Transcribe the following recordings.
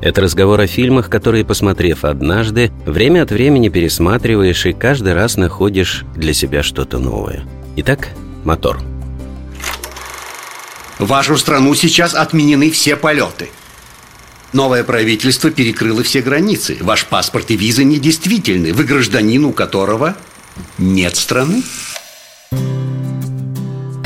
это разговор о фильмах, которые, посмотрев однажды, время от времени пересматриваешь и каждый раз находишь для себя что-то новое. Итак, мотор. В вашу страну сейчас отменены все полеты. Новое правительство перекрыло все границы. Ваш паспорт и виза недействительны. Вы гражданин, у которого нет страны.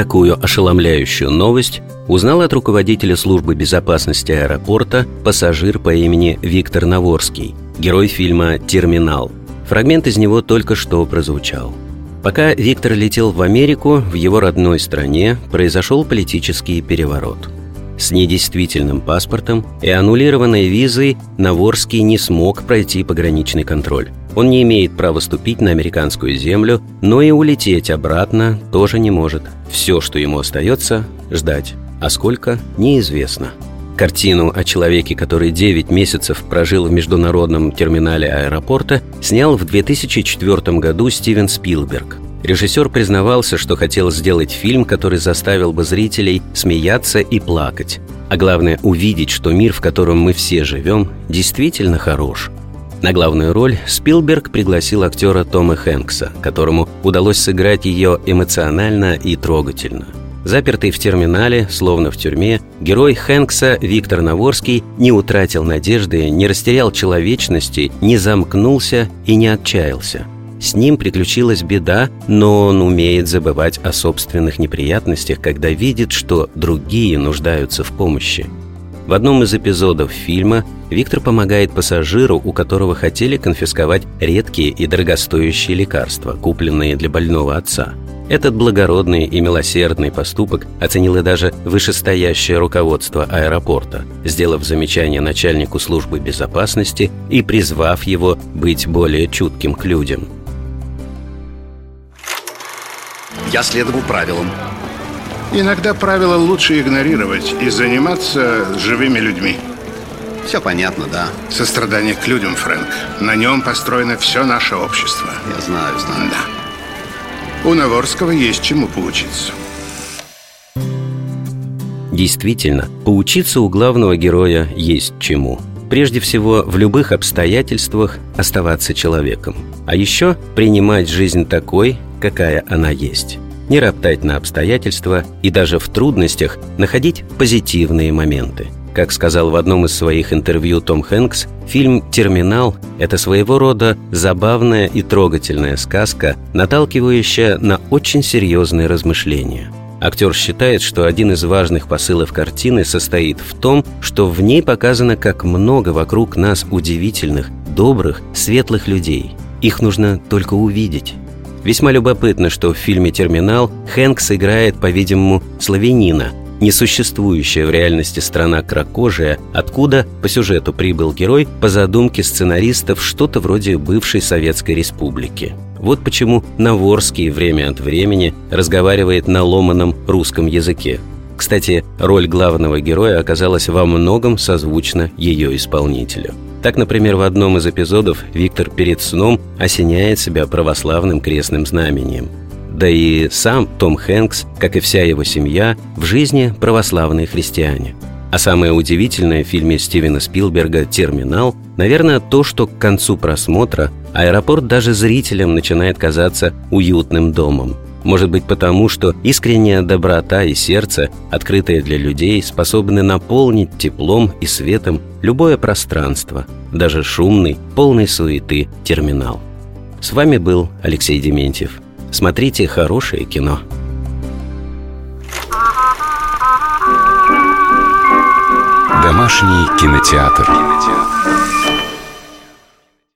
Такую ошеломляющую новость узнал от руководителя службы безопасности аэропорта пассажир по имени Виктор Наворский, герой фильма «Терминал». Фрагмент из него только что прозвучал. Пока Виктор летел в Америку, в его родной стране произошел политический переворот – с недействительным паспортом и аннулированной визой Наворский не смог пройти пограничный контроль. Он не имеет права ступить на американскую землю, но и улететь обратно тоже не может. Все, что ему остается – ждать. А сколько – неизвестно. Картину о человеке, который 9 месяцев прожил в международном терминале аэропорта, снял в 2004 году Стивен Спилберг – Режиссер признавался, что хотел сделать фильм, который заставил бы зрителей смеяться и плакать. А главное, увидеть, что мир, в котором мы все живем, действительно хорош. На главную роль Спилберг пригласил актера Тома Хэнкса, которому удалось сыграть ее эмоционально и трогательно. Запертый в терминале, словно в тюрьме, герой Хэнкса Виктор Наворский не утратил надежды, не растерял человечности, не замкнулся и не отчаялся – с ним приключилась беда, но он умеет забывать о собственных неприятностях, когда видит, что другие нуждаются в помощи. В одном из эпизодов фильма Виктор помогает пассажиру, у которого хотели конфисковать редкие и дорогостоящие лекарства, купленные для больного отца. Этот благородный и милосердный поступок оценило даже вышестоящее руководство аэропорта, сделав замечание начальнику службы безопасности и призвав его быть более чутким к людям – Я следовал правилам. Иногда правила лучше игнорировать и заниматься живыми людьми. Все понятно, да. Сострадание к людям, Фрэнк. На нем построено все наше общество. Я знаю, знаю. Да. У Наворского есть чему поучиться. Действительно, поучиться у главного героя есть чему. Прежде всего, в любых обстоятельствах оставаться человеком. А еще принимать жизнь такой, какая она есть. Не роптать на обстоятельства и даже в трудностях находить позитивные моменты. Как сказал в одном из своих интервью Том Хэнкс, фильм «Терминал» — это своего рода забавная и трогательная сказка, наталкивающая на очень серьезные размышления. Актер считает, что один из важных посылов картины состоит в том, что в ней показано, как много вокруг нас удивительных, добрых, светлых людей. Их нужно только увидеть. Весьма любопытно, что в фильме «Терминал» Хэнкс играет, по-видимому, славянина, несуществующая в реальности страна кракожия, откуда по сюжету прибыл герой по задумке сценаристов что-то вроде бывшей Советской Республики. Вот почему Наворский время от времени разговаривает на ломаном русском языке. Кстати, роль главного героя оказалась во многом созвучна ее исполнителю – так, например, в одном из эпизодов Виктор перед сном осеняет себя православным крестным знамением. Да и сам Том Хэнкс, как и вся его семья, в жизни православные христиане. А самое удивительное в фильме Стивена Спилберга «Терминал» наверное, то, что к концу просмотра аэропорт даже зрителям начинает казаться уютным домом – может быть потому, что искренняя доброта и сердце, открытые для людей, способны наполнить теплом и светом любое пространство, даже шумный, полный суеты терминал. С вами был Алексей Дементьев. Смотрите хорошее кино. Домашний кинотеатр. кинотеатр.